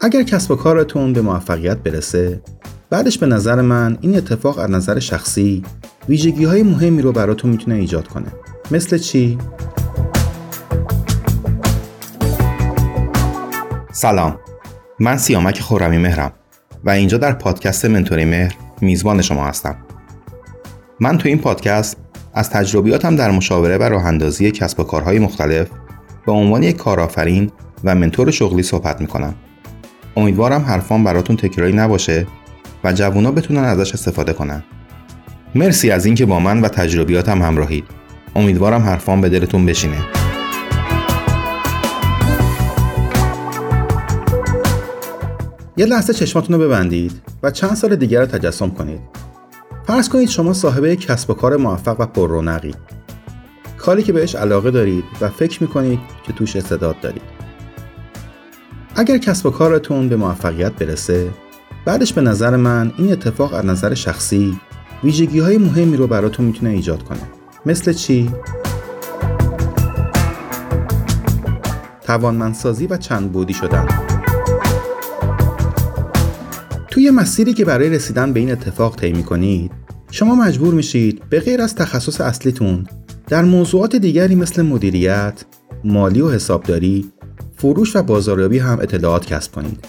اگر کسب و کارتون به موفقیت برسه بعدش به نظر من این اتفاق از نظر شخصی ویژگی های مهمی رو براتون می‌تونه ایجاد کنه. مثل چی؟ سلام. من سیامک خورمی مهرم و اینجا در پادکست منتوری مهر میزبان شما هستم. من تو این پادکست از تجربیاتم در مشاوره و راه اندازی کسب و کارهای مختلف به عنوان یک کارآفرین و منتور شغلی صحبت می‌کنم. امیدوارم حرفان براتون تکراری نباشه و جوونا بتونن ازش استفاده کنن. مرسی از اینکه با من و تجربیاتم همراهید. امیدوارم حرفان به دلتون بشینه. یه لحظه چشماتون رو ببندید و چند سال دیگر رو تجسم کنید. فرض کنید شما صاحب کسب و کار موفق و پر رونقی کاری که بهش علاقه دارید و فکر می‌کنید که توش استعداد دارید. اگر کسب و کارتون به موفقیت برسه بعدش به نظر من این اتفاق از نظر شخصی ویژگی های مهمی رو براتون می‌تونه ایجاد کنه مثل چی؟ توانمندسازی و چند بودی شدن توی مسیری که برای رسیدن به این اتفاق طی کنید شما مجبور میشید به غیر از تخصص اصلیتون در موضوعات دیگری مثل مدیریت، مالی و حسابداری، فروش و بازاریابی هم اطلاعات کسب کنید.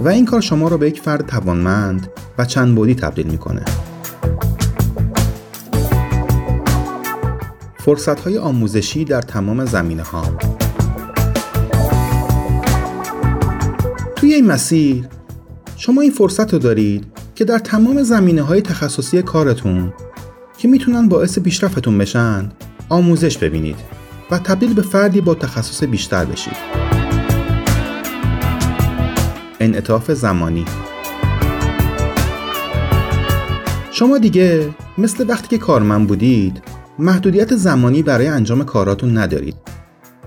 و این کار شما را به یک فرد توانمند و چند بودی تبدیل می‌کنه. فرصت های آموزشی در تمام زمینه ها توی این مسیر شما این فرصت رو دارید که در تمام زمینه های تخصصی کارتون که می‌تونن باعث پیشرفتتون بشن آموزش ببینید و تبدیل به فردی با تخصص بیشتر بشید. انعطاف زمانی. شما دیگه مثل وقتی که کارمند بودید محدودیت زمانی برای انجام کاراتون ندارید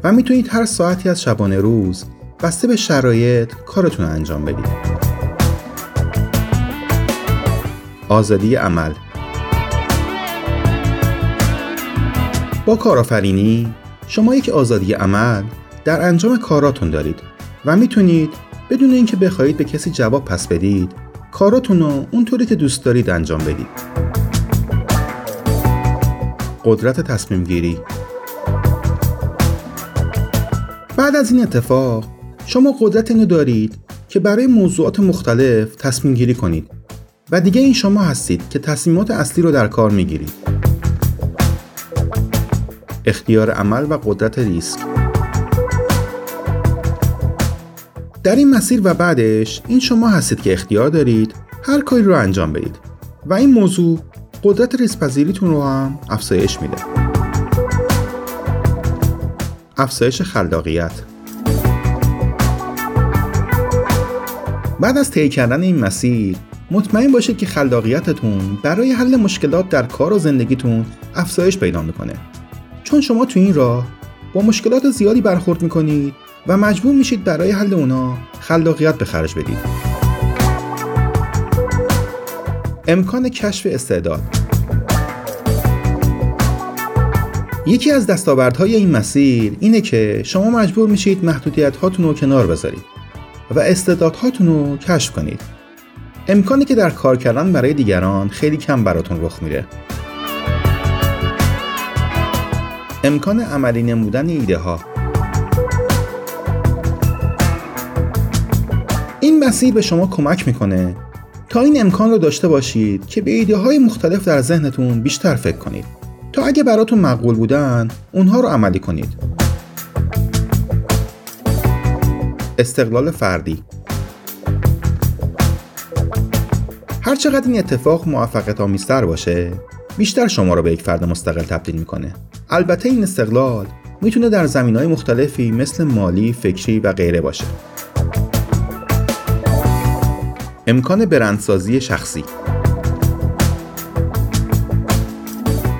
و می‌تونید هر ساعتی از شبانه روز بسته به شرایط کارتون انجام بدید. آزادی عمل. با کارآفرینی شما یک آزادی عمل در انجام کاراتون دارید و می‌تونید بدون اینکه بخواهید به کسی جواب پس بدید کاراتون رو اونطوری که دوست دارید انجام بدید. قدرت تصمیم گیری. بعد از این اتفاق شما قدرت اینو دارید که برای موضوعات مختلف تصمیم گیری کنید و دیگه این شما هستید که تصمیمات اصلی رو در کار می‌گیرید. اختیار عمل و قدرت ریسک. در این مسیر و بعدش این شما هستید که اختیار دارید هر کاری رو انجام بدید و این موضوع قدرت ریسپذیریتون رو هم افزایش میده. افزایش خلاقیت. بعد از طی کردن این مسیر مطمئن باشید که خلاقیتتون برای حل مشکلات در کار و زندگیتون افزایش پیدا می‌کنه. چون شما تو این راه با مشکلات زیادی برخورد می‌کنید و مجبور میشید برای حل اونا خلاقیت به خرج بدید. امکان کشف استعداد. یکی از دستاوردهای این مسیر اینه که شما مجبور میشید محدودیت هاتون رو کنار بذارید و استعدادهاتون رو کشف کنید. امکانی که در کار کردن برای دیگران خیلی کم براتون رخ میره امکان عملی نمودن ایده ها مسیر به شما کمک می‌کنه. تا این امکان رو داشته باشید که به ایده های مختلف در ذهنتون بیشتر فکر کنید. تا اگه براتون مقبول بودن اونها رو عملی کنید. استقلال فردی. هر چقدر این اتفاق موفقیت آمیزتر باشه بیشتر شما رو به یک فرد مستقل تبدیل می‌کنه. البته این استقلال می‌تونه در زمین های مختلفی مثل مالی، فکری و غیره باشه. امکان برندسازی شخصی.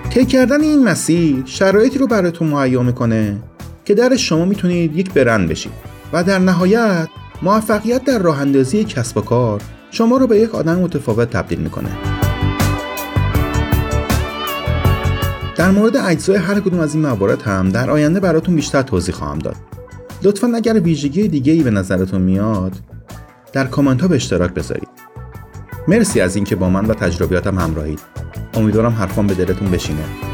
طی کردن این مسیر شرایطی رو براتون مهیا می‌کنه که در شما می‌تونید یک برند بشید و در نهایت موفقیت در راه اندازی کسب و کار شما رو به یک آدم متفاوت تبدیل می‌کنه. در مورد اجزای هر کدوم از این موارد هم در آینده براتون بیشتر توضیح خواهم داد. لطفا اگر ویژگی دیگه ای به نظرتون میاد در کامنت ها به اشتراک بذارید. مرسی از اینکه با من و تجربیاتم همراهید. امیدوارم حرفان به دلتون بشینه.